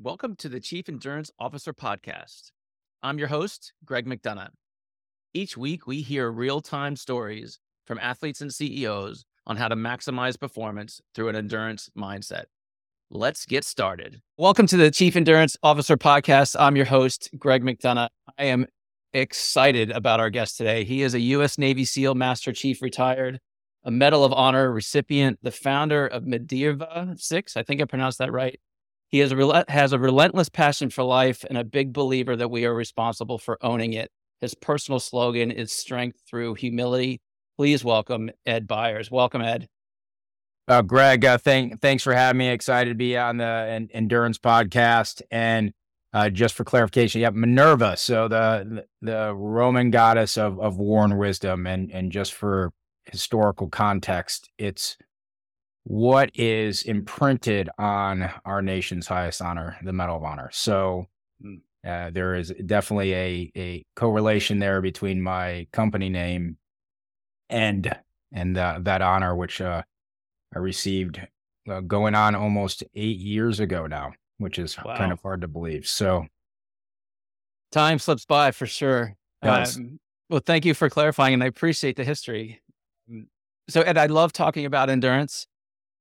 Welcome to the Chief Endurance Officer Podcast. I'm your host, Greg McDonough. Each week, we hear real time stories from athletes and CEOs on how to maximize performance through an endurance mindset. Let's get started. Welcome to the Chief Endurance Officer Podcast. I'm your host, Greg McDonough. I am excited about our guest today. He is a U.S. Navy SEAL Master Chief retired, a Medal of Honor recipient, the founder of Medirva 6. I think I pronounced that right. He has a, has a relentless passion for life and a big believer that we are responsible for owning it. His personal slogan is strength through humility. Please welcome Ed Byers. Welcome, Ed. Uh, Greg, uh, thank, thanks for having me. Excited to be on the Endurance podcast. And uh, just for clarification, yeah, Minerva, so the the Roman goddess of of war and wisdom, and and just for historical context, it's what is imprinted on our nation's highest honor, the Medal of Honor. So hmm. uh, there is definitely a a correlation there between my company name and and uh, that honor, which uh, I received uh, going on almost eight years ago now, which is wow. kind of hard to believe. So time slips by for sure. Um, well, thank you for clarifying, and I appreciate the history. Mm, so, Ed, I love talking about endurance.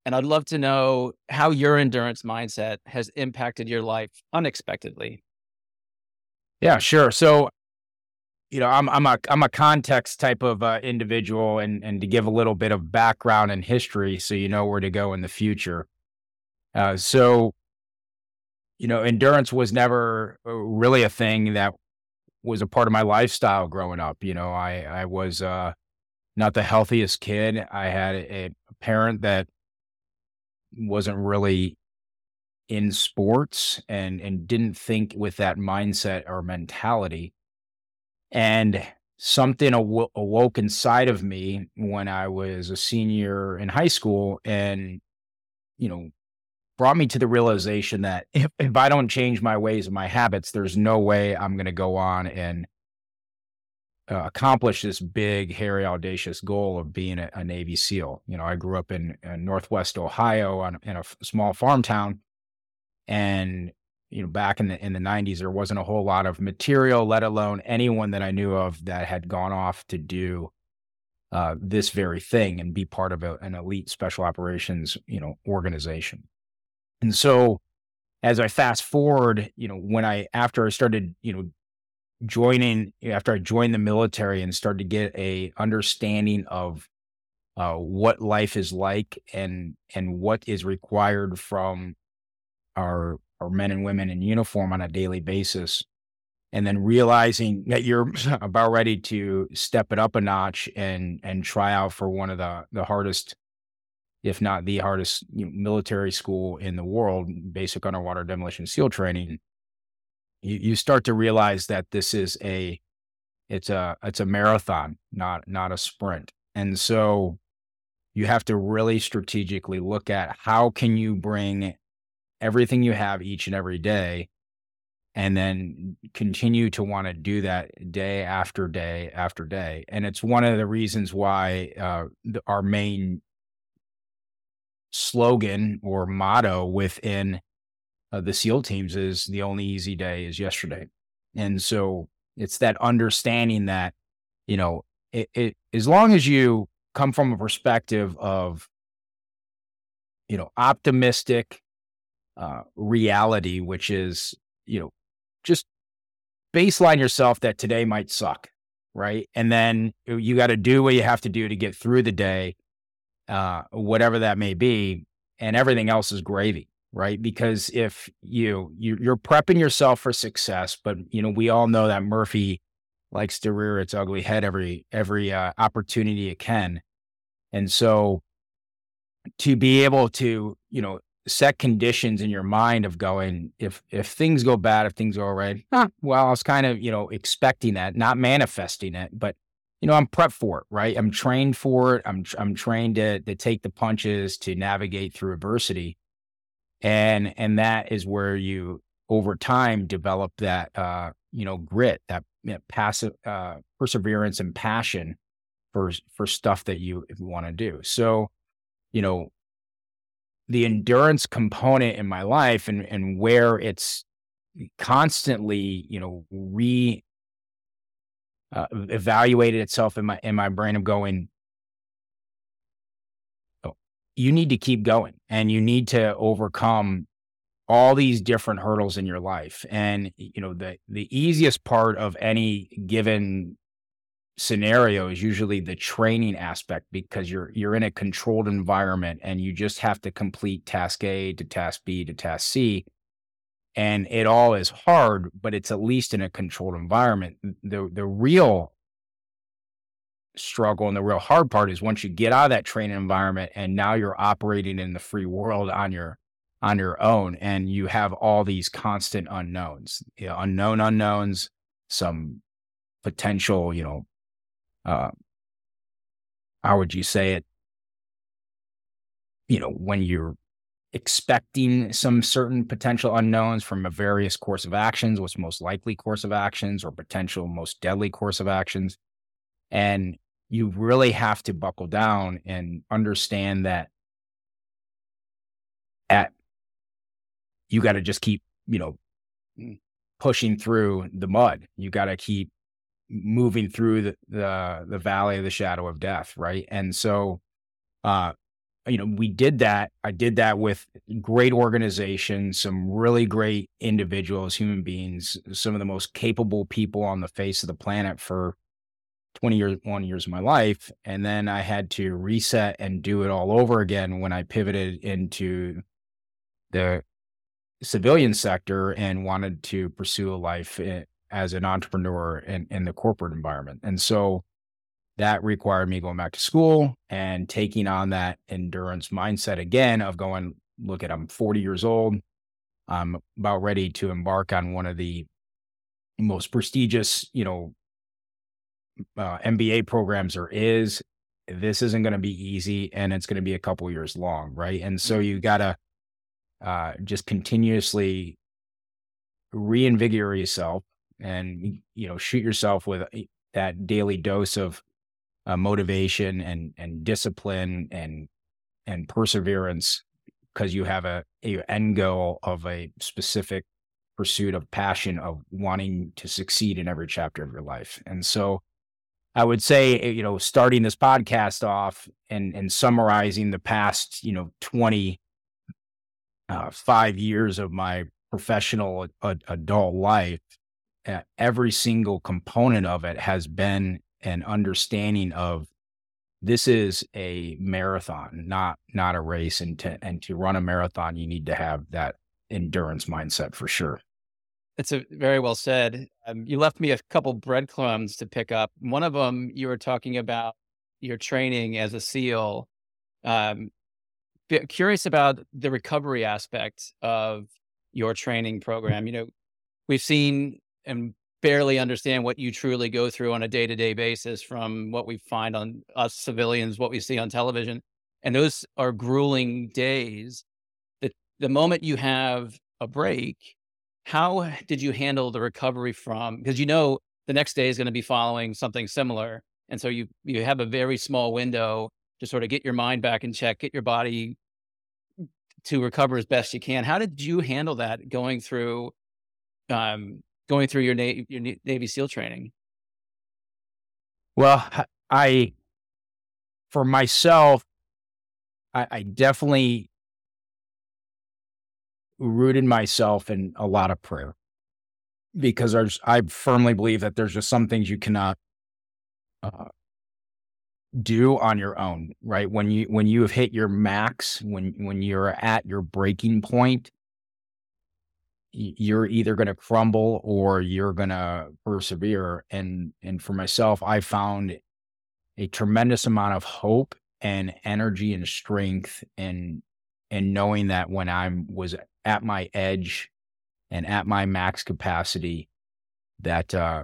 And I'd love to know how your endurance mindset has impacted your life unexpectedly. Yeah, sure. So, you know, I'm I'm a I'm a context type of uh, individual, and and to give a little bit of background and history, so you know where to go in the future. Uh, so, you know, endurance was never uh, really a thing that was a part of my lifestyle growing up. You know, I I was uh, not the healthiest kid. I had a, a parent that wasn't really in sports and and didn't think with that mindset or mentality. And something aw- awoke inside of me when i was a senior in high school and you know brought me to the realization that if, if i don't change my ways and my habits there's no way i'm going to go on and uh, accomplish this big, hairy, audacious goal of being a, a Navy SEAL. You know, I grew up in, in Northwest Ohio on, in a f- small farm town, and you know, back in the in the '90s, there wasn't a whole lot of material, let alone anyone that I knew of that had gone off to do uh, this very thing and be part of a, an elite special operations, you know, organization. And so, as I fast forward, you know, when I after I started, you know, joining after I joined the military and started to get a understanding of uh, what life is like and and what is required from our our men and women in uniform on a daily basis and then realizing that you're about ready to step it up a notch and and try out for one of the the hardest if not the hardest you know, military school in the world basic underwater demolition seal training you, you start to realize that this is a it's a it's a marathon, not not a sprint. And so you have to really strategically look at how can you bring everything you have each and every day and then continue to want to do that day after day after day. And it's one of the reasons why uh, our main slogan or motto within uh, the SEAL teams is the only easy day is yesterday. And so it's that understanding that, you know, it, it as long as you come from a perspective of, you know, optimistic uh, reality, which is, you know, just baseline yourself that today might suck, right? And then you got to do what you have to do to get through the day, uh, whatever that may be, and everything else is gravy right? Because if you you're prepping yourself for success, but you know we all know that Murphy likes to rear its ugly head every every uh, opportunity it can, and so to be able to you know set conditions in your mind of going if if things go bad, if things go right, huh, well, I was kind of you know expecting that, not manifesting it, but you know I'm prepped for it, right? I'm trained for it. I'm I'm trained to to take the punches to navigate through adversity and and that is where you over time develop that uh, you know grit, that you know, passive uh, perseverance and passion for for stuff that you, want to do. So, you know, the endurance component in my life and and where it's constantly, you know, re uh, evaluated itself in my in my brain of going you need to keep going and you need to overcome all these different hurdles in your life. And you know the the easiest part of any given scenario is usually the training aspect because you're you're in a controlled environment and you just have to complete task A to task B to task C. And it all is hard but it's at least in a controlled environment. The the real struggle and the real hard part is once you get out of that training environment and now you're operating in the free world on your on your own and you have all these constant unknowns you know, unknown unknowns some potential you know uh, how would you say it? You know, when you're expecting some certain potential unknowns from a various course of actions, what's most likely course of actions or potential most deadly course of actions. And you really have to buckle down and understand that at you got to just keep, you know, pushing through the mud. You got to keep moving through the, the the valley of the shadow of death, right? And so, uh, you know, we did that. I did that with great organizations, some really great individuals, human beings, some of the most capable people on the face of the planet for 20 years, one years of my life. And then I had to reset and do it all over again when I pivoted into the civilian sector and wanted to pursue a life in, as an entrepreneur in, in the corporate environment. And so that required me going back to school and taking on that endurance mindset again of going, look at, I'm 40 years old. I'm about ready to embark on one of the most prestigious, you know, uh, MBA programs or is, This isn't going to be easy and it's going to be a couple years long. Right. And so mm-hmm. you got to uh, just continuously reinvigorate yourself and you know shoot yourself with that daily dose of uh, motivation and and discipline and and perseverance because you have a, a end goal of a specific pursuit of passion of wanting to succeed in every chapter of your life and so i would say eh, you know starting this podcast off and and summarizing the past you know 20 uh, five years of my professional adult life every single component of it has been an understanding of this is a marathon, not not a race. And to and to run a marathon, you need to have that endurance mindset for sure. It's a very well said. Um, you left me a couple breadcrumbs to pick up. One of them, you were talking about your training as a SEAL. Um, curious about the recovery aspect of your training program. You know, we've seen and barely understand what you truly go through on a day to day basis from what we find on us civilians, what we see on television. And those are grueling days. The, the moment you have a break, how did you handle the recovery from? Because you know the next day is going to be following something similar. And so you, you have a very small window to sort of get your mind back in check, get your body to recover as best you can. How did you handle that going through um, going through your, your Navy SEAL training? Well, I, for myself, I, I definitely rooted myself in a lot of prayer because there's, I firmly believe that there's just some things you cannot uh, do on your own, right? When you when you have hit your max, when when you're at your breaking point, you're either going to crumble or you're going to persevere and and for myself i found a tremendous amount of hope and energy and strength and and knowing that when i was at my edge and at my max capacity that uh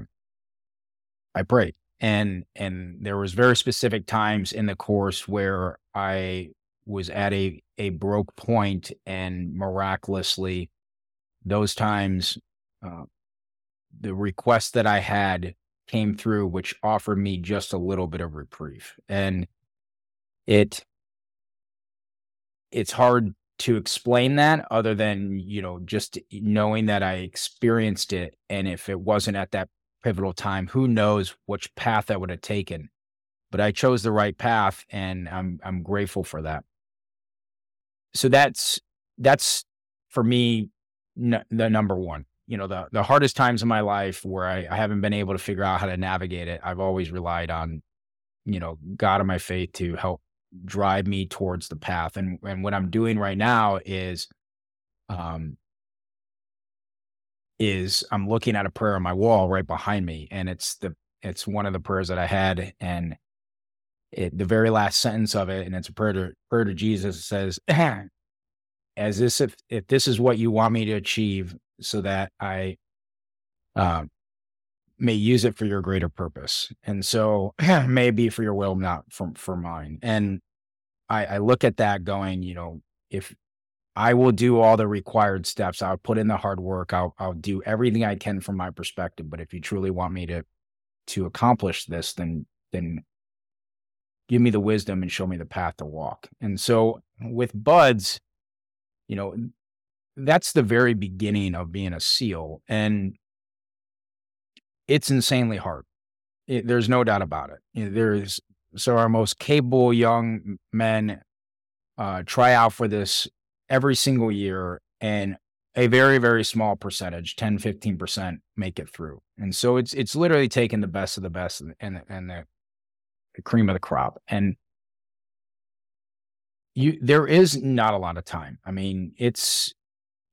i prayed and and there was very specific times in the course where i was at a a broke point and miraculously those times, uh, the request that I had came through, which offered me just a little bit of reprieve. And it, it's hard to explain that other than, you know, just knowing that I experienced it. And if it wasn't at that pivotal time, who knows which path I would have taken. But I chose the right path and I'm I'm grateful for that. So that's that's for me n- the number one. You know, the the hardest times in my life where I, I haven't been able to figure out how to navigate it, I've always relied on, you know, God and my faith to help drive me towards the path. And and what I'm doing right now is um is I'm looking at a prayer on my wall right behind me and it's the it's one of the prayers that I had and it, the very last sentence of it and it's a prayer to prayer to Jesus says as this if if this is what you want me to achieve so that I um may use it for your greater purpose. And so may be for your will, not for, for mine. And I, I look at that going, you know, if I will do all the required steps, I'll put in the hard work, I'll I'll do everything I can from my perspective. But if you truly want me to to accomplish this, then then give me the wisdom and show me the path to walk. And so with BUD/S, you know, that's the very beginning of being a SEAL. And it's insanely hard. It, there's no doubt about it. There's so our most capable young men uh, try out for this every single year, and a very very small percentage 10 15% make it through and so it's it's literally taking the best of the best and and, and the, the cream of the crop and you there is not a lot of time i mean it's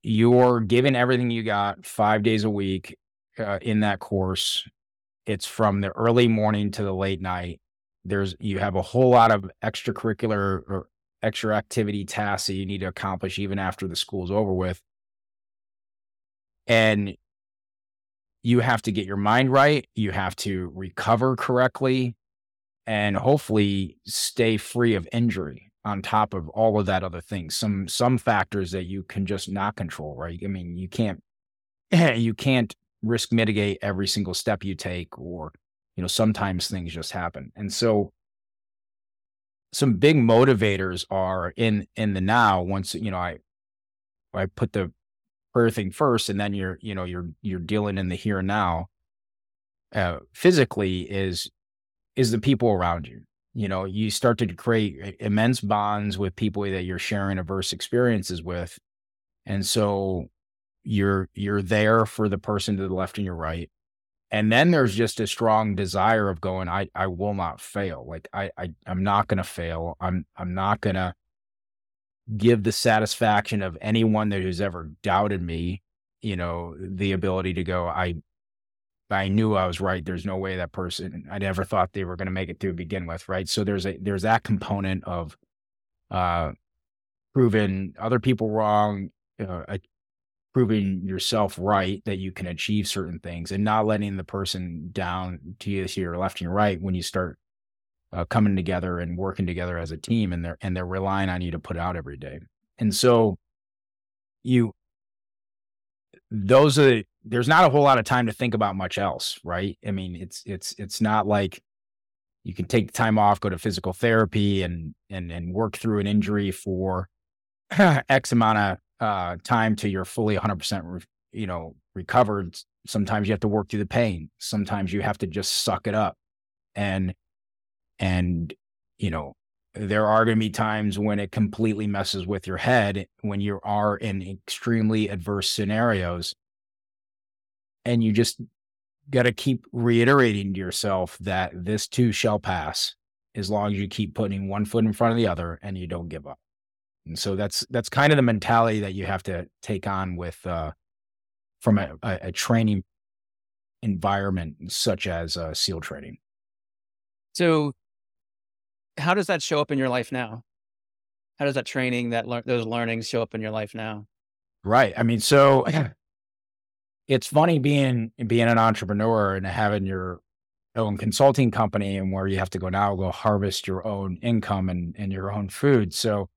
you're giving everything you got five days a week uh, in that course. It's from the early morning to the late night. There's you have a whole lot of extracurricular or extra activity tasks that you need to accomplish even after the school's over with. And you have to get your mind right. You have to recover correctly and hopefully stay free of injury on top of all of that other things. Some some factors that you can just not control, right? I mean, you can't you can't risk mitigate every single step you take or you know sometimes things just happen. And so some big motivators are in in the now once you know i i put the prayer thing first and then you're you know you're you're dealing in the here and now uh physically is is the people around you. You know you start to create immense bonds with people that you're sharing adverse experiences with. And so you're you're there for the person to the left and your right. And then there's just a strong desire of going i i will not fail. Like i, I i'm not going to fail. I'm i'm not going to give the satisfaction of anyone that who's ever doubted me you know the ability to go i i knew i was right. There's no way that person i never thought they were going to make it to begin with right? So there's a there's that component of uh proving other people wrong uh, proving yourself right that you can achieve certain things and not letting the person down to you to your left and your right when you start uh, coming together and working together as a team and they're and they're relying on you to put out every day. And so you those are there's not a whole lot of time to think about much else right? I mean it's it's it's not like you can take time off go to physical therapy and and and work through an injury for x amount of uh, time to you're fully 100%, re- you know, recovered. Sometimes you have to work through the pain. Sometimes you have to just suck it up. And, and, you know, there are going to be times when it completely messes with your head when you are in extremely adverse scenarios. And you just got to keep reiterating to yourself that this too shall pass as long as you keep putting one foot in front of the other and you don't give up. And so that's that's kind of the mentality that you have to take on with uh, from a, a, training environment such as uh, SEAL training. So, how does that show up in your life now? How does that training, that le- those learnings, show up in your life now? Right. I mean, so it's funny being being an entrepreneur and having your own consulting company and where you have to go now go harvest your own income and, and your own food. So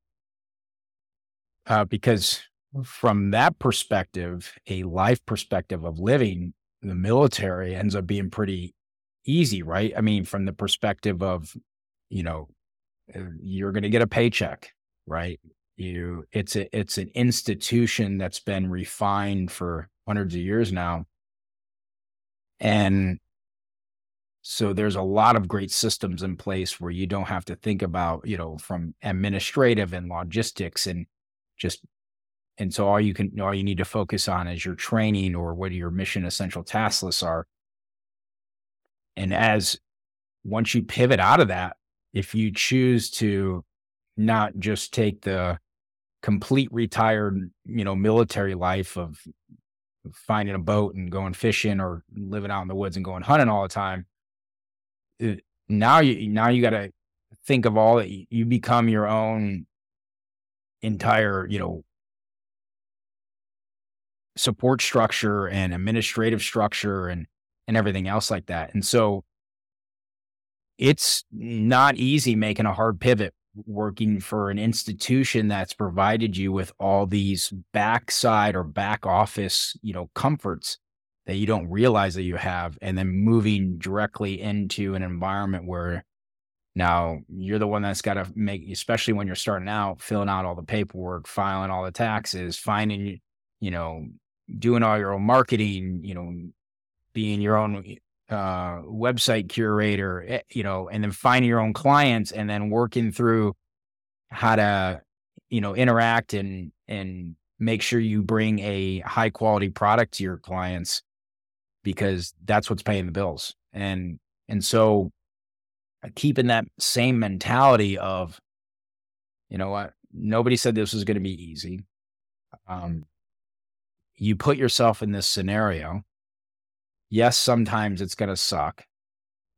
uh, because from that perspective, a life perspective of living, the military ends up being pretty easy, right? I mean, from the perspective of, you know, uh, you're going to get a paycheck, right? you it's a it's an institution that's been refined for hundreds of years now and so there's a lot of great systems in place where you don't have to think about you know from administrative and logistics and just and so all you can all you need to focus on is your training or what your mission essential task lists are and as once you pivot out of that if you choose to not just take the complete retired, you know, military life of finding a boat and going fishing or living out in the woods and going hunting all the time. Now you now you got to think of all that you become your own entire, you know, support structure and administrative structure and and everything else like that. And so it's not easy making a hard pivot working for an institution that's provided you with all these backside or back office, you know, comforts that you don't realize that you have, and then moving directly into an environment where now you're the one that's got to make, especially when you're starting out, filling out all the paperwork, filing all the taxes, finding, you know, doing all your own marketing, you know, being your own uh, website curator, eh, you know, and then finding your own clients and then working through how to, you know, interact and, and make sure you bring a high quality product to your clients because that's what's paying the bills. And, and so keeping that same mentality of, you know what, nobody said this was going to be easy. Um, you put yourself in this scenario yes, sometimes it's going to suck,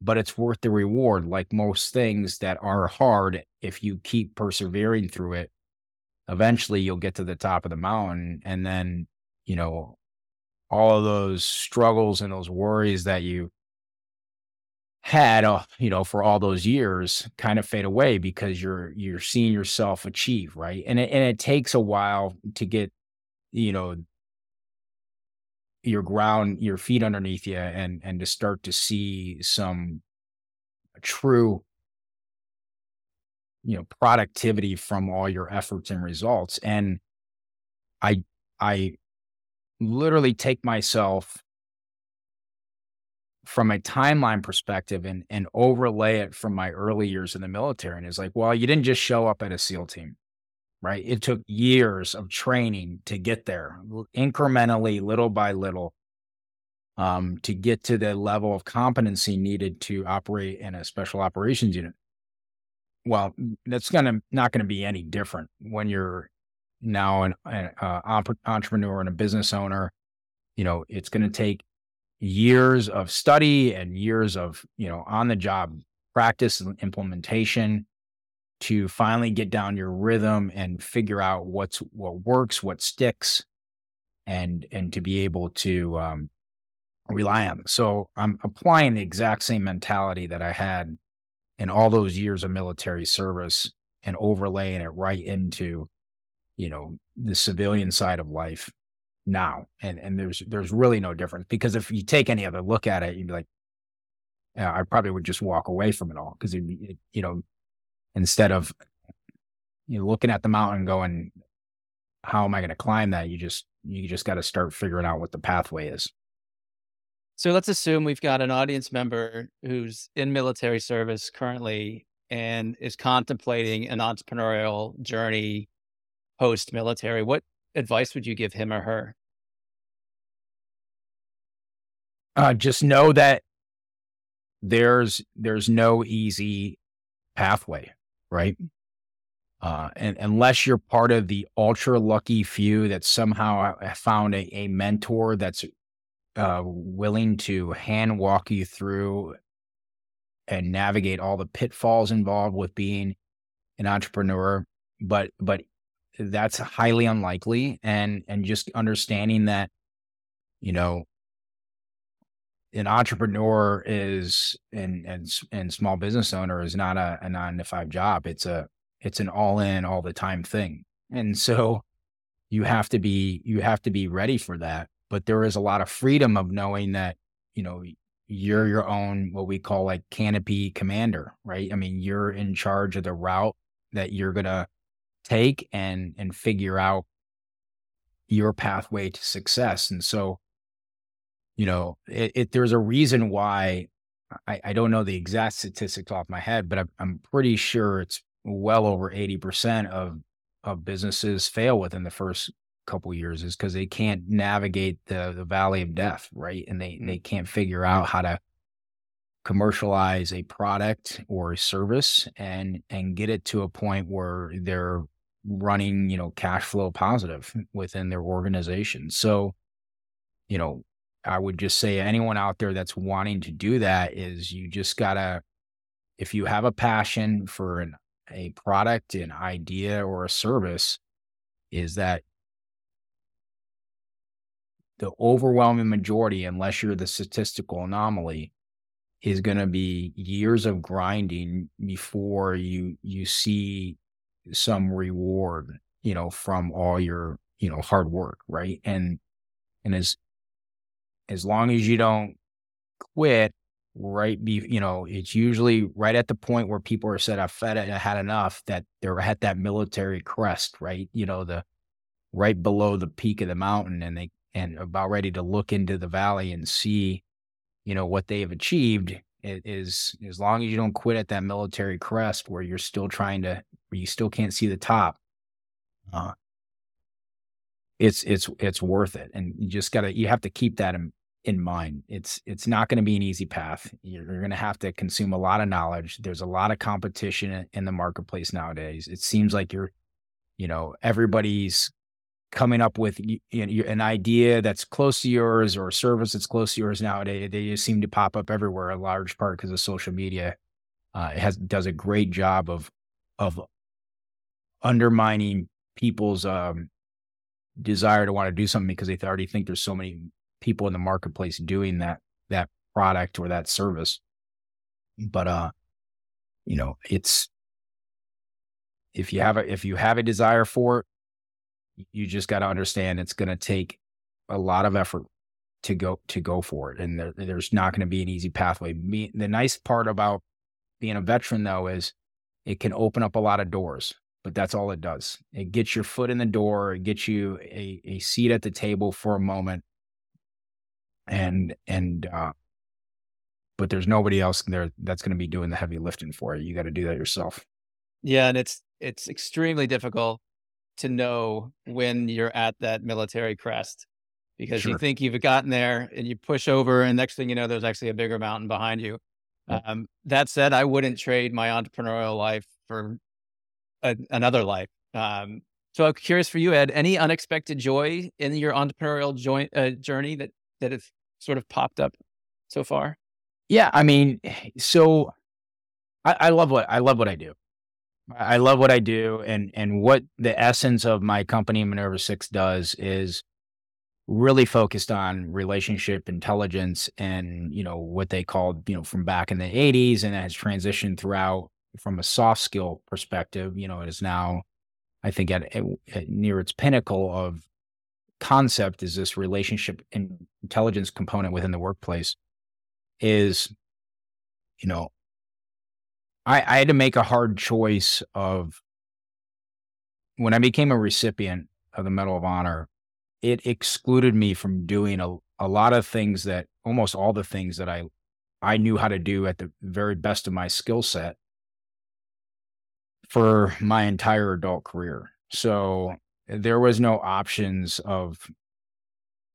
but it's worth the reward. Like most things that are hard, if you keep persevering through it, eventually you'll get to the top of the mountain. And then, you know, all of those struggles and those worries that you had uh, you know for all those years kind of fade away because you're you're seeing yourself achieve right and it, and it takes a while to get you know your ground, your feet underneath you, and and to start to see some true, you know, productivity from all your efforts and results. And I I literally take myself from a timeline perspective and and overlay it from my early years in the military and it's like well you didn't just show up at a seal team right? It took years of training to get there, incrementally, little by little, um, to get to the level of competency needed to operate in a special operations unit. Well, that's gonna not going to be any different when you're now an, an uh, entrepreneur and a business owner. You know, it's going to take years of study and years of you know on the job practice and implementation to finally get down your rhythm and figure out what's what works, what sticks, and and to be able to um, rely on. So I'm applying the exact same mentality that I had in all those years of military service and overlaying it right into, you know, the civilian side of life now. And and there's there's really no difference because if you take any other look at it, you'd be like, yeah, I probably would just walk away from it all because it, you know instead of you know, looking at the mountain going, how am I going to climb that? You just, you just got to start figuring out what the pathway is. So let's assume we've got an audience member who's in military service currently and is contemplating an entrepreneurial journey post military. What advice would you give him or her? Uh, just know that there's there's no easy pathway right? Uh, and unless you're part of the ultra lucky few that somehow found a, a mentor that's uh, willing to hand walk you through and navigate all the pitfalls involved with being an entrepreneur, but but that's highly unlikely. And and just understanding that, you know, an entrepreneur is and and and small business owner is not a, a nine to five job. It's a it's an all in all the time thing. And so you have to be you have to be ready for that. But there is a lot of freedom of knowing that, you know, you're your own what we call like canopy commander, right? I mean, you're in charge of the route that you're gonna take and and figure out your pathway to success. And so, you know, it, it there's a reason why I, I, don't know the exact statistics off my head, but I'm, I'm pretty sure it's well over 80% of of businesses fail within the first couple years is because they can't navigate the the valley of death, right? And they they can't figure out how to commercialize a product or a service and and get it to a point where they're running, you know, cash flow positive within their organization. So, you know, I would just say anyone out there that's wanting to do that is you just gotta, if you have a passion for an, a product, an idea, or a service, is that the overwhelming majority, unless you're the statistical anomaly, is going to be years of grinding before you you see some reward, you know, from all your, you know, hard work, right? And and as as long as you don't quit right be you know it's usually right at the point where people are said i've fed it i had enough that they're at that military crest right you know the right below the peak of the mountain and they and about ready to look into the valley and see you know what they have achieved it is as long as you don't quit at that military crest where you're still trying to where you still can't see the top. Uh, it's it's it's worth it and you just gotta you have to keep that in, in mind. It's it's not going to be an easy path. You're, you're going to have to consume a lot of knowledge. There's a lot of competition in the marketplace nowadays. It seems like you're you know everybody's coming up with you know, an idea that's close to yours or a service that's close to yours nowadays. They just seem to pop up everywhere, a large part because of social media. Uh, it has does a great job of of undermining people's um, desire to want to do something because they already think there's so many people in the marketplace doing that that product or that service. But uh, you know, it's if you have a if you have a desire for it, you just got to understand it's going to take a lot of effort to go to go for it. And there, there's not going to be an easy pathway. Me, the nice part about being a veteran though is it can open up a lot of doors but that's all it does. It gets your foot in the door it gets you a, a seat at the table for a moment and and uh but there's nobody else there that's going to be doing the heavy lifting for you you got to do that yourself. Yeah and it's it's extremely difficult to know when you're at that military crest because sure. you think you've gotten there and you push over and next thing you know there's actually a bigger mountain behind you. Um, that said i wouldn't trade my entrepreneurial life for a, another life. Um, so i'm curious for you ed any unexpected joy in your entrepreneurial uh, journey that that has sort of popped up so far? Yeah i mean so I, I love what i love what i do. I love what I do, and and what the essence of my company Minerva Six does is really focused on relationship intelligence and you know what they called you know from back in the 80s and has transitioned throughout from a soft skill perspective you know it is now i think at, at near its pinnacle of concept is this relationship and intelligence component within the workplace is you know I, I had to make a hard choice of when I became a recipient of the Medal of Honor, it excluded me from doing a, a lot of things that almost all the things that I I knew how to do at the very best of my skill set for my entire adult career. So there was no options of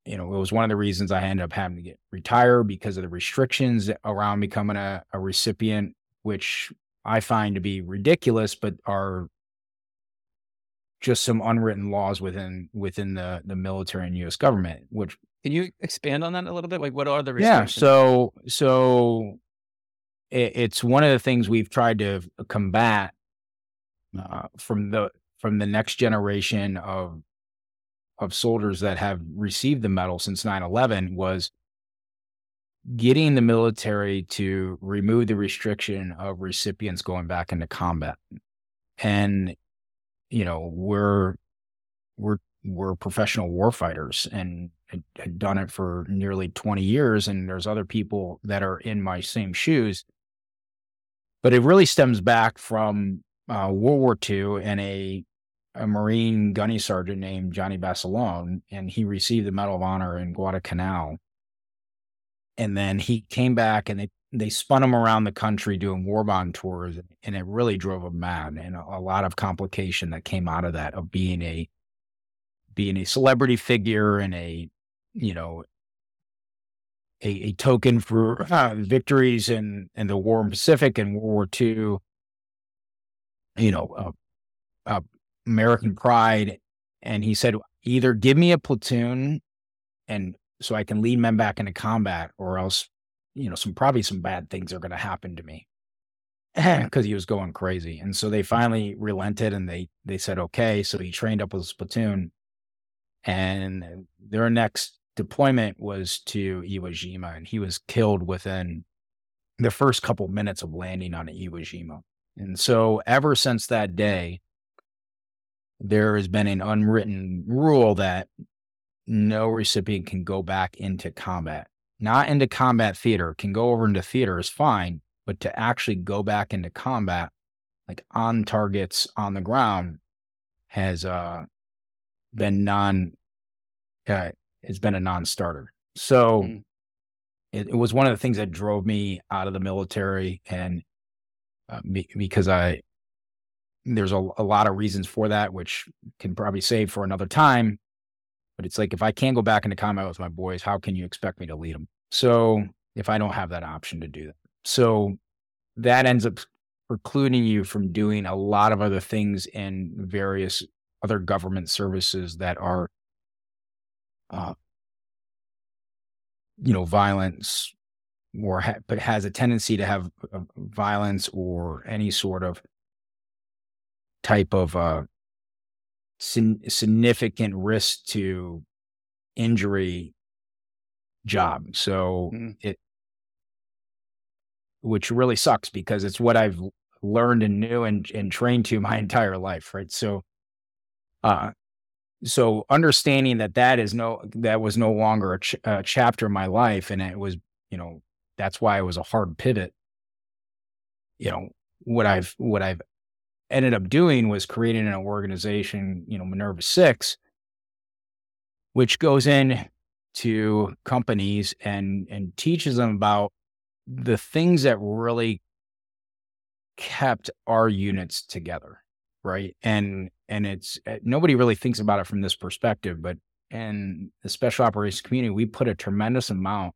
you know, it was one of the reasons I ended up having to get retire because of the restrictions around becoming a, a recipient which I find to be ridiculous, but are just some unwritten laws within within the the military and U.S. government. Which can you expand on that a little bit? Like, what are the restrictions? Yeah, so so it, it's one of the things we've tried to combat uh, from the from the next generation of of soldiers that have received the medal since 9-11 was getting the military to remove the restriction of recipients going back into combat. And, you know, we're, we're, we're professional warfighters and had done it for nearly 20 years. And there's other people that are in my same shoes. But it really stems back from uh, World War II and a a Marine gunny sergeant named Johnny Basilone, and he received the Medal of Honor in Guadalcanal. And then he came back and they, they spun him around the country doing war bond tours, and it really drove him mad. And a, a lot of complication that came out of that of being a being a celebrity figure and a you know a, a token for uh, victories in in the war in Pacific and World War II. You know, uh, uh, American pride, and he said, either give me a platoon, and so I can lead men back into combat, or else, you know, some probably some bad things are going to happen to me because he was going crazy. And so they finally relented, and they they said okay. So he trained up with his platoon, and their next deployment was to Iwo Jima, and he was killed within the first couple minutes of landing on Iwo Jima. And so, ever since that day, there has been an unwritten rule that no recipient can go back into combat, not into combat theater, can go over into theater is fine, but to actually go back into combat, like on targets on the ground, has uh, been non uh, has been a non-starter. So mm. it, it, was one of the things that drove me out of the military, and uh, be, because I there's a, a lot of reasons for that, which can probably save for another time. But it's like if I can't go back into combat with my boys, how can you expect me to lead them? So if I don't have that option to do that, so that ends up precluding you from doing a lot of other things in various other government services that are uh, you know, violence or ha- but has a tendency to have uh, violence or any sort of type of uh, sin- significant risk to injury job. So mm-hmm. it, which really sucks because it's what I've learned and knew and, and trained to my entire life. Right. So, uh, so understanding that that is no that was no longer a, ch- a, chapter in my life and it was you know that's why it was a hard pivot. You know what i've what i've ended up doing was creating an organization you know minerva 6 which goes in to companies and and teaches them about the things that really kept our units together right? And and it's eh, nobody really thinks about it from this perspective, but in the special operations community, we put a tremendous amount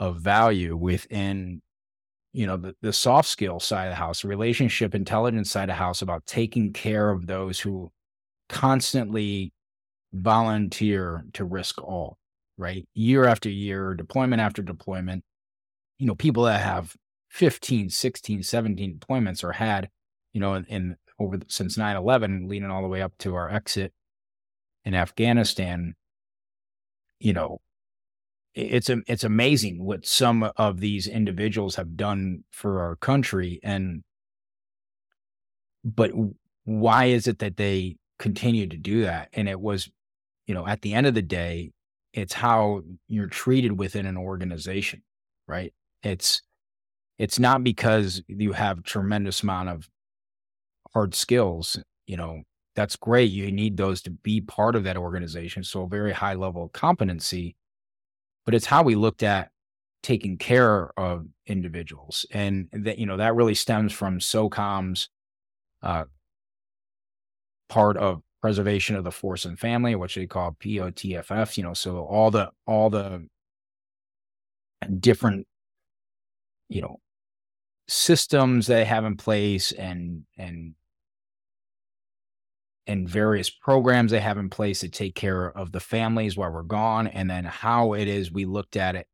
of value within you know the, the soft skill side of the house relationship intelligence side of the house about taking care of those who constantly volunteer to risk all right? Year after year deployment after deployment. You know people that have 15 16 17 deployments or had you know in, in over the, since 9-11 leading all the way up to our exit in afghanistan you know it's it's amazing what some of these individuals have done for our country and but why is it that they continue to do that and it was you know at the end of the day it's how you're treated within an organization right it's it's not because you have tremendous amount of hard skills, you know, that's great. You need those to be part of that organization. So a very high level of competency, but it's how we looked at taking care of individuals. And that, you know, that really stems from SOCOM's uh, part of preservation of the force and family, which they call POTFF, you know, so all the, all the different, you know, systems they have in place and, and and various programs they have in place to take care of the families while we're gone, and then how it is we looked at it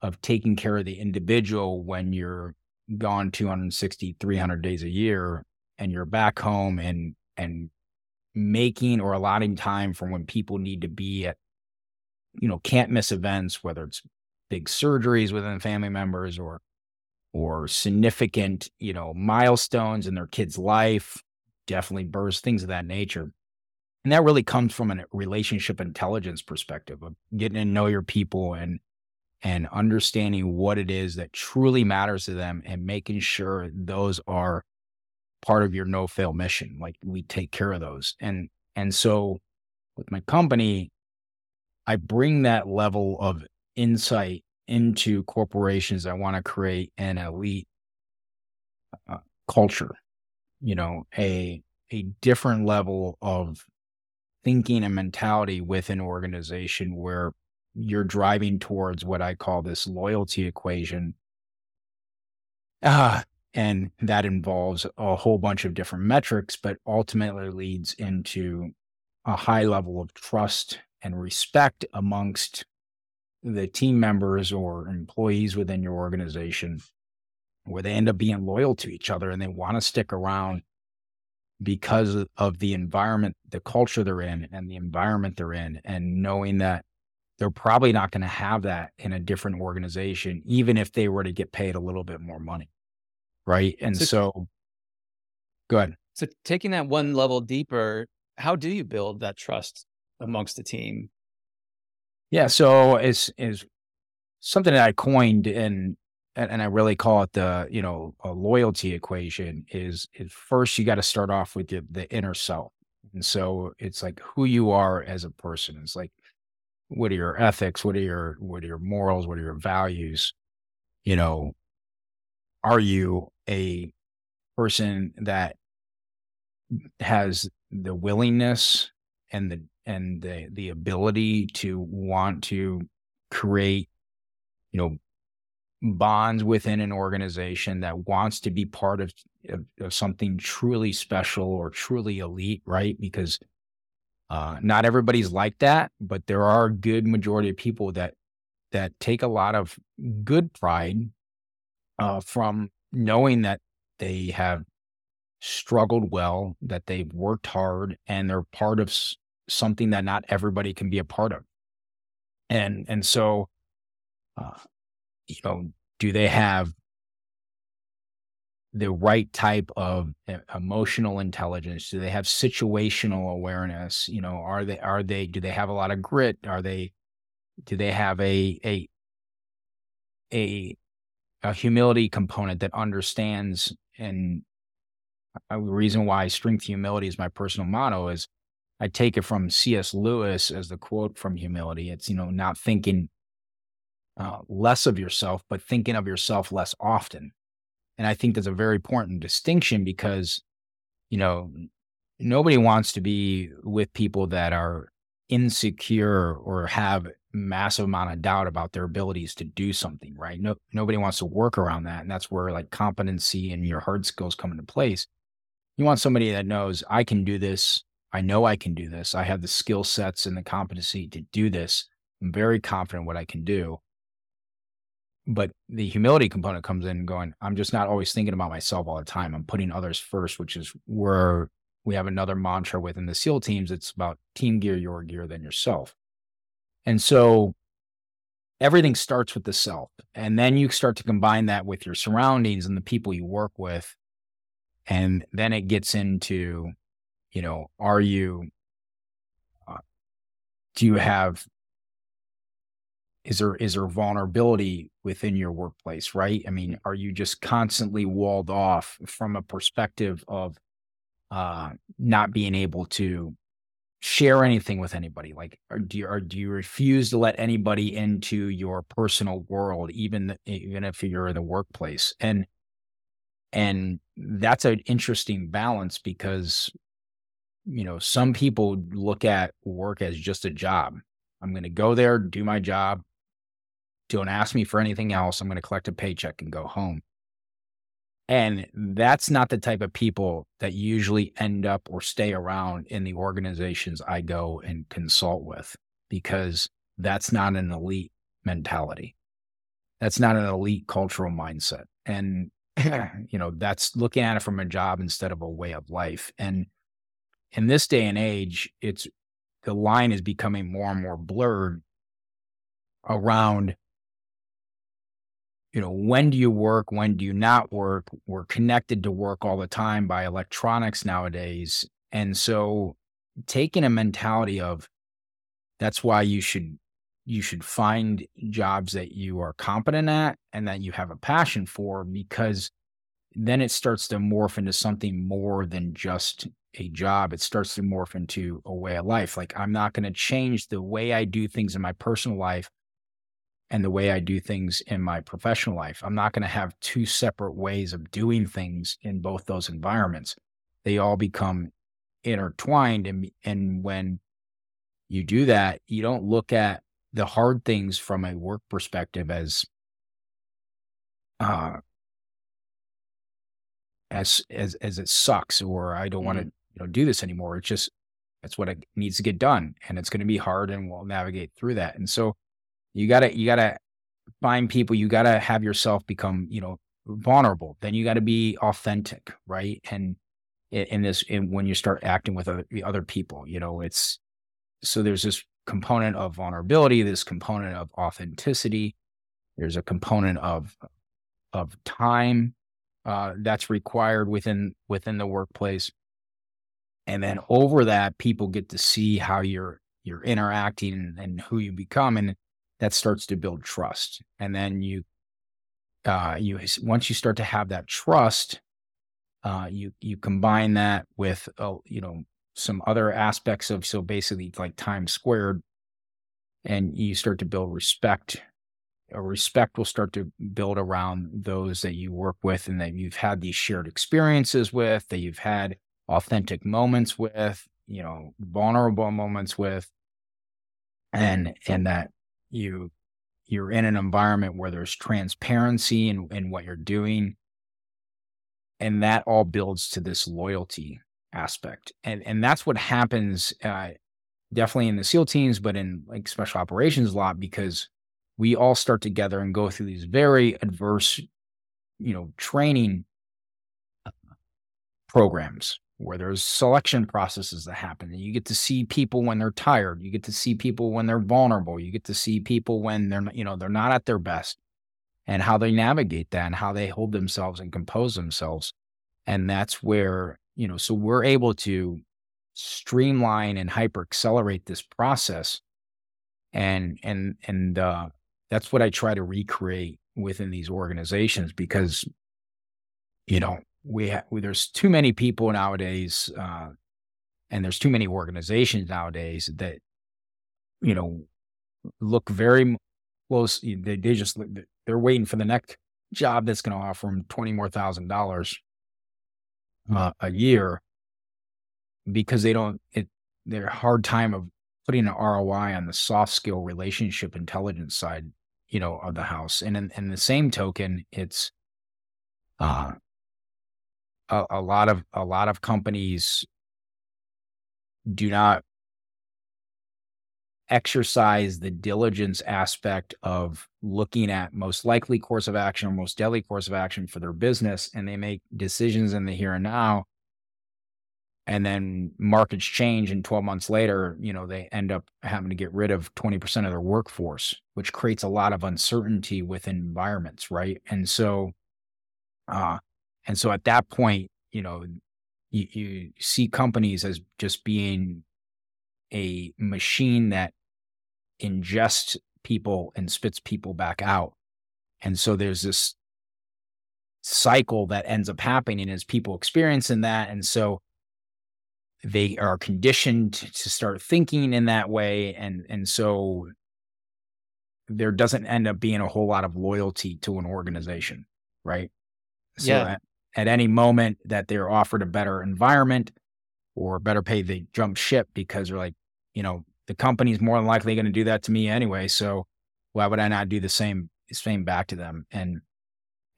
of taking care of the individual when you're gone 260, 300 days a year and you're back home and, and making or allotting time for when people need to be at, you know, can't miss events, whether it's big surgeries within family members or, or significant, you know, milestones in their kid's life definitely bursts, things of that nature. And that really comes from a relationship intelligence perspective of getting to know your people and and understanding what it is that truly matters to them and making sure those are part of your no fail mission. Like we take care of those. And and so with my company, I bring that level of insight into corporations I want to create an elite uh, culture, you know, a a different level of thinking and mentality with an organization where you're driving towards what I call this loyalty equation. Uh, and that involves a whole bunch of different metrics, but ultimately leads into a high level of trust and respect amongst the team members or employees within your organization, where they end up being loyal to each other and they want to stick around because of the environment, the culture they're in, and the environment they're in, and knowing that they're probably not going to have that in a different organization, even if they were to get paid a little bit more money. Right. And so, so go ahead. So, taking that one level deeper, how do you build that trust amongst the team? Yeah. So, it's, is something that I coined and and, I really call it the you know a loyalty equation is is first you got to start off with the, the inner self. And so it's like who you are as a person. It's like what are your ethics? What are your what are your morals? What are your values? You know are you a person that has the willingness and the and the the ability to want to create you know bonds within an organization that wants to be part of, of, of something truly special or truly elite right because uh, not everybody's like that, but there are a good majority of people that that take a lot of good pride uh, from knowing that they have struggled well, that they've worked hard, and they're part of s- something that not everybody can be a part of. And and so, uh, you know, do they have the right type of emotional intelligence? Do they have situational awareness? You know are they are they do they have a lot of grit? Are they do they have a a a, a humility component that understands and a reason why strength humility is my personal motto is i take it from cs lewis as the quote from humility. It's you know not thinking uh, less of yourself but thinking of yourself less often and I think that's a very important distinction because, you know, nobody wants to be with people that are insecure or have massive amount of doubt about their abilities to do something, right? No, nobody wants to work around that. And that's where like competency and your hard skills come into place. You want somebody that knows I can do this. I know I can do this. I have the skill sets and the competency to do this. I'm very confident what I can do but the humility component comes in going i'm just not always thinking about myself all the time. I'm putting others first which is where we have another mantra within the seal teams. It's about team gear your gear than yourself. And so everything starts with the self and then you start to combine that with your surroundings and the people you work with and then it gets into you know are you uh, do you have is there is there vulnerability within your workplace right? I mean are you just constantly walled off from a perspective of uh not being able to share anything with anybody? Like or do you do you refuse to let anybody into your personal world even even if you're in the workplace? And and that's an interesting balance because you know some people look at work as just a job. I'm going to go there do my job don't ask me for anything else. I'm going to collect a paycheck and go home. And that's not the type of people that usually end up or stay around in the organizations I go and consult with because that's not an elite mentality. That's not an elite cultural mindset. And, you know, that's looking at it from a job instead of a way of life. And in this day and age, it's the line is becoming more and more blurred around you know, when do you work? When do you not work? We're connected to work all the time by electronics nowadays. And so taking a mentality of that's why you should you should find jobs that you are competent at and that you have a passion for because then it starts to morph into something more than just a job. It starts to morph into a way of life. Like I'm not going to change the way I do things in my personal life and the way I do things in my professional life. I'm not going to have two separate ways of doing things in both those environments. They all become intertwined. And, and when you do that, you don't look at the hard things from a work perspective as uh, as as as it sucks or I don't mm-hmm. want to you know do this anymore. It's just that's what it needs to get done, and it's going to be hard, and we'll navigate through that. And so you gotta you gotta find people. You gotta have yourself become you know vulnerable. Then you got to be authentic, right? And in, in this, in, when you start acting with other, other people, you know, it's so there's this component of vulnerability, this component of authenticity. There's a component of of time uh, that's required within within the workplace and then over that people get to see how you're you're interacting and, and who you become and that starts to build trust and then you uh you once you start to have that trust uh you you combine that with uh, you know some other aspects of so basically like time squared and you start to build respect a respect will start to build around those that you work with and that you've had these shared experiences with, that you've had authentic moments with, you know, vulnerable moments with, and and that you you're in an environment where there's transparency in, in what you're doing. And that all builds to this loyalty aspect. And and that's what happens uh, definitely in the SEAL teams, but in like special operations a lot because we all start together and go through these very adverse, you know, training programs where there's selection processes that happen you get to see people when they're tired you get to see people when they're vulnerable you get to see people when they're you know they're not at their best and how they navigate that and how they hold themselves and compose themselves and that's where you know so we're able to streamline and hyper accelerate this process and and and uh that's what I try to recreate within these organizations because, you know, we, ha- we there's too many people nowadays, uh, and there's too many organizations nowadays that, you know, look very close. They, they just they're waiting for the next job that's going to offer them twenty more thousand dollars uh, a year because they don't. It their hard time of putting an ROI on the soft skill relationship intelligence side you know, of the house. And in, in the same token, it's uh, a, a lot of a lot of companies do not exercise the diligence aspect of looking at most likely course of action or most deadly course of action for their business and they make decisions in the here and now and then markets change and 12 months later you know they end up having to get rid of 20% of their workforce which creates a lot of uncertainty within environments right? And so uh and so at that point you know you, you see companies as just being a machine that ingests people and spits people back out. And so there's this cycle that ends up happening as people experiencing that. And so they are conditioned to start thinking in that way. And and so there doesn't end up being a whole lot of loyalty to an organization right? So yeah. at, at any moment that they're offered a better environment or better pay they jump ship because they're like you know the company's more than likely going to do that to me anyway so why would i not do the same same back to them and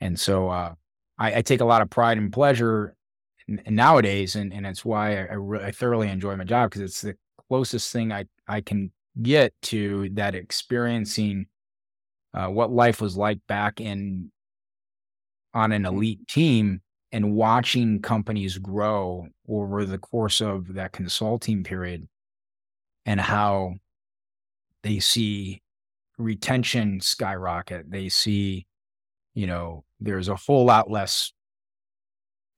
and so uh, I, I take a lot of pride and pleasure nowadays, and, and it's why I, I, re- I thoroughly enjoy my job because it's the closest thing I, I can get to that experiencing uh, what life was like back in on an mm-hmm. elite team and watching companies grow over the course of that consulting period and how they see retention skyrocket. They see, you know, there's a whole lot less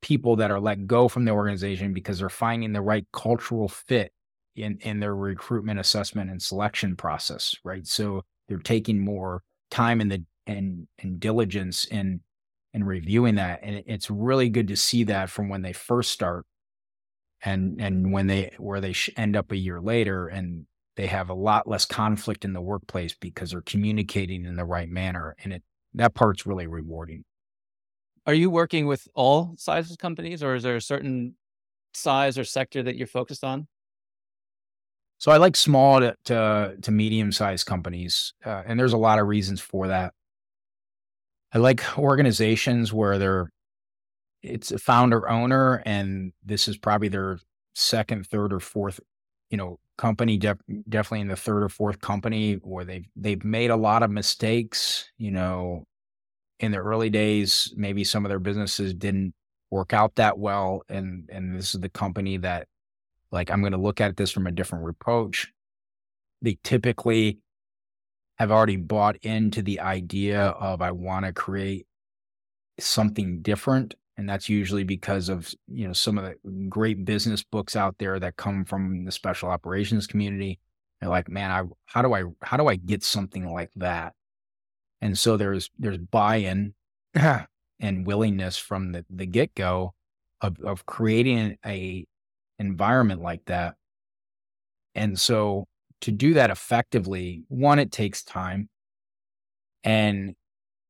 people that are let go from the organization because they're finding the right cultural fit in in their recruitment assessment and selection process right so they're taking more time in the and and diligence in and reviewing that. And it's really good to see that from when they first start and, and when they, where they end up a year later and they have a lot less conflict in the workplace because they're communicating in the right manner. And it, that part's really rewarding. Are you working with all sizes companies or is there a certain size or sector that you're focused on? So I like small to to, to medium sized companies, uh, and there's a lot of reasons for that. I like organizations where they're it's a founder owner, and this is probably their second, third, or fourth, you know, company. Def, definitely in the third or fourth company where they've they've made a lot of mistakes. You know, in the early days, maybe some of their businesses didn't work out that well, and and this is the company that like I'm going to look at this from a different approach. They typically have already bought into the idea of I want to create something different and that's usually because of you know some of the great business books out there that come from the special operations community they're like man i how do i how do i get something like that and so there's there's buy-in and willingness from the, the get-go of, of creating a environment like that. And so to do that effectively, one, it takes time and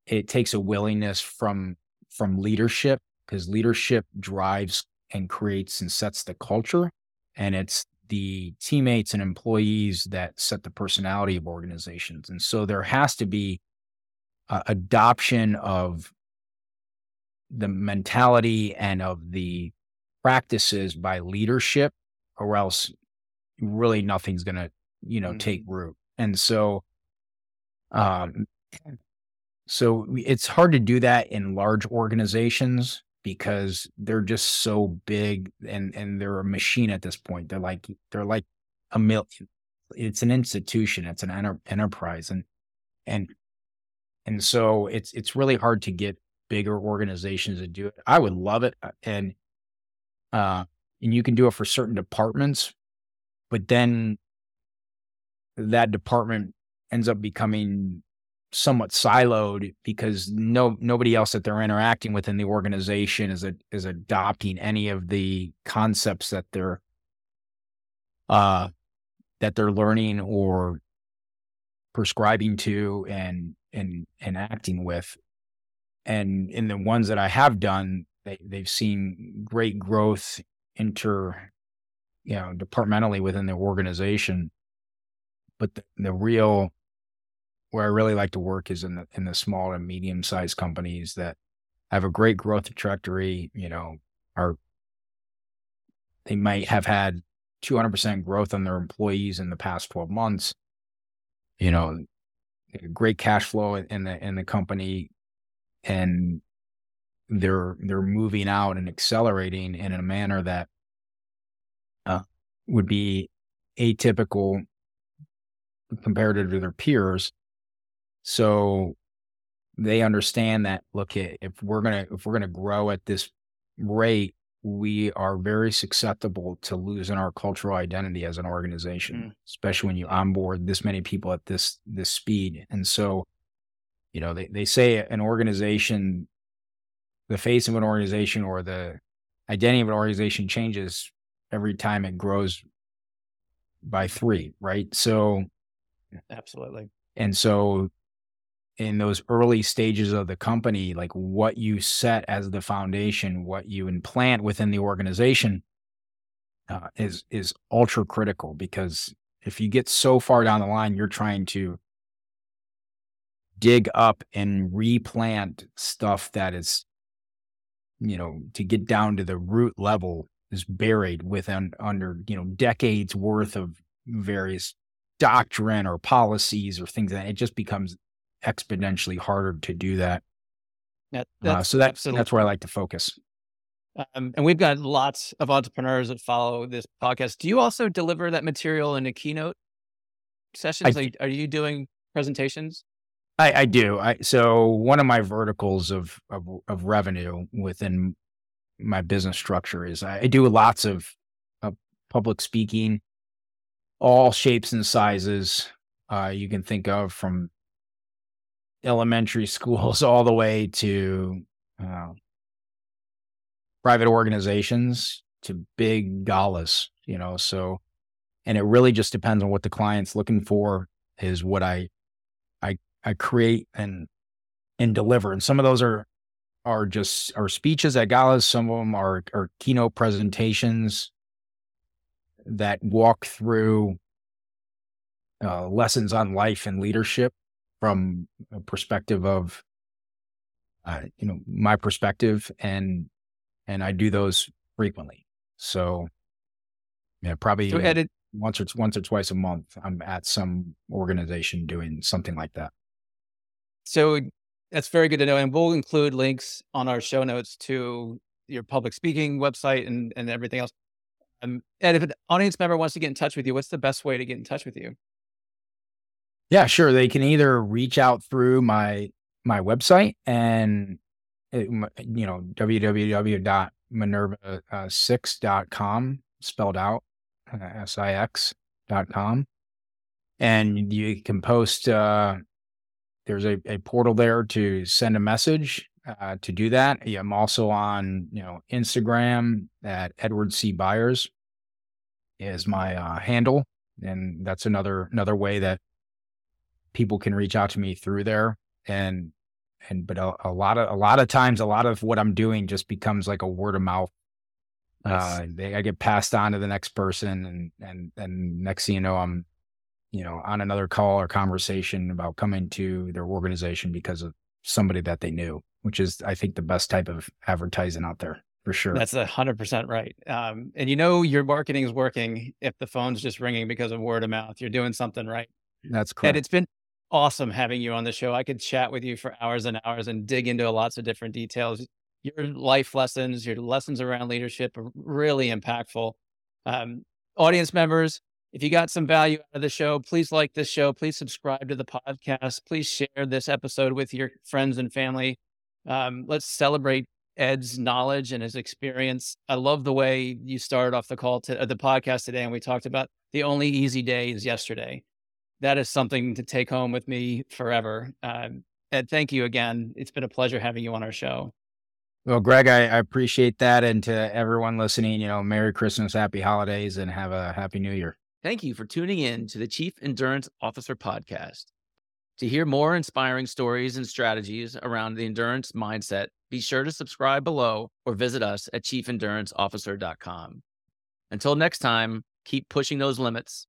it takes a willingness from from leadership because leadership drives and creates and sets the culture and it's the teammates and employees that set the personality of organizations and so there has to be uh, adoption of the mentality and of the practices by leadership or else really nothing's going to you know mm-hmm. take root. And so um so it's hard to do that in large organizations because they're just so big and and they're a machine at this point. They're like they're like a million it's an institution. It's an enter- enterprise. And and and so it's it's really hard to get bigger organizations to do it. I would love it uh, and uh, and you can do it for certain departments, but then that department ends up becoming somewhat siloed because no nobody else that they're interacting with in the organization is a, is adopting any of the concepts that they're uh that they're learning or prescribing to and and and acting with. And in the ones that I have done they they've seen great growth inter you know departmentally within the organization but the, the real where I really like to work is in the in the small and medium sized companies that have a great growth trajectory, you know, are they might have had 200% growth on their employees in the past 12 months. You know, great cash flow in the in the company and they're they're moving out and accelerating in a manner that uh, would be atypical compared to their peers. So they understand that look if we're gonna if we're gonna grow at this rate, we are very susceptible to losing our cultural identity as an organization, mm. especially when you onboard this many people at this this speed. And so, you know, they, they say an organization the face of an organization or the identity of an organization changes every time it grows by three, right? So, absolutely. And so, in those early stages of the company, like what you set as the foundation, what you implant within the organization, uh, is is ultra critical because if you get so far down the line, you're trying to dig up and replant stuff that is you know, to get down to the root level is buried within under, you know, decades worth of various doctrine or policies or things that it just becomes exponentially harder to do that. Yeah, uh, so that, that's where I like to focus. Um, and we've got lots of entrepreneurs that follow this podcast. Do you also deliver that material in a keynote sessions? I, are you doing presentations? I, I do. I so one of my verticals of, of of revenue within my business structure is I, I do lots of uh, public speaking, all shapes and sizes uh, you can think of, from elementary schools all the way to uh, private organizations to big galas, you know. So, and it really just depends on what the client's looking for. Is what I, I, I create and and deliver. And some of those are are just are speeches at galas. Some of them are are keynote presentations that walk through uh, lessons on life and leadership from a perspective of uh, you know my perspective and and I do those frequently. So yeah, probably so edit once or once or twice a month. I'm at some organization doing something like that. So that's very good to know, and we'll include links on our show notes to your public speaking website and and everything else. Um, and if an audience member wants to get in touch with you, what's the best way to get in touch with you? Yeah, sure. They can either reach out through my my website and it, you know www.minerva6.com spelled out s i x dot com, and you can post uh, there's a, a portal there to send a message uh, to do that i'm also on you know instagram at edward c byers is my uh, handle and that's another another way that people can reach out to me through there and and but a, a, lot of a lot of times a lot of what i'm doing just becomes like a word of mouth. Uh they, i get passed on to the next person and and and next thing you know i'm you know on another call or conversation about coming to their organization because of somebody that they knew which is i think the best type of advertising out there for sure that's a hundred percent right um and you know your marketing is working if the phone's just ringing because of word of mouth you're doing something right that's correct and it's been awesome having you on the show. I could chat with you for hours and hours and dig into lots of different details. Your life lessons, your lessons around leadership are really impactful. Um, audience members, if you got some value out of the show, please like this show. Please subscribe to the podcast. Please share this episode with your friends and family. Um, let's celebrate Ed's knowledge and his experience. I love the way you started off the call to uh, the podcast today, and we talked about the only easy day is yesterday that is something to take home with me forever. Um, Ed, thank you again. It's been a pleasure having you on our show. Well, Greg, I, I, appreciate that. And to everyone listening, you know, Merry Christmas, Happy Holidays, and have a Happy New Year. Thank you for tuning in to the Chief Endurance Officer podcast. To hear more inspiring stories and strategies around the endurance mindset, be sure to subscribe below or visit us at chiefenduranceofficer.com. Until next time, keep pushing those limits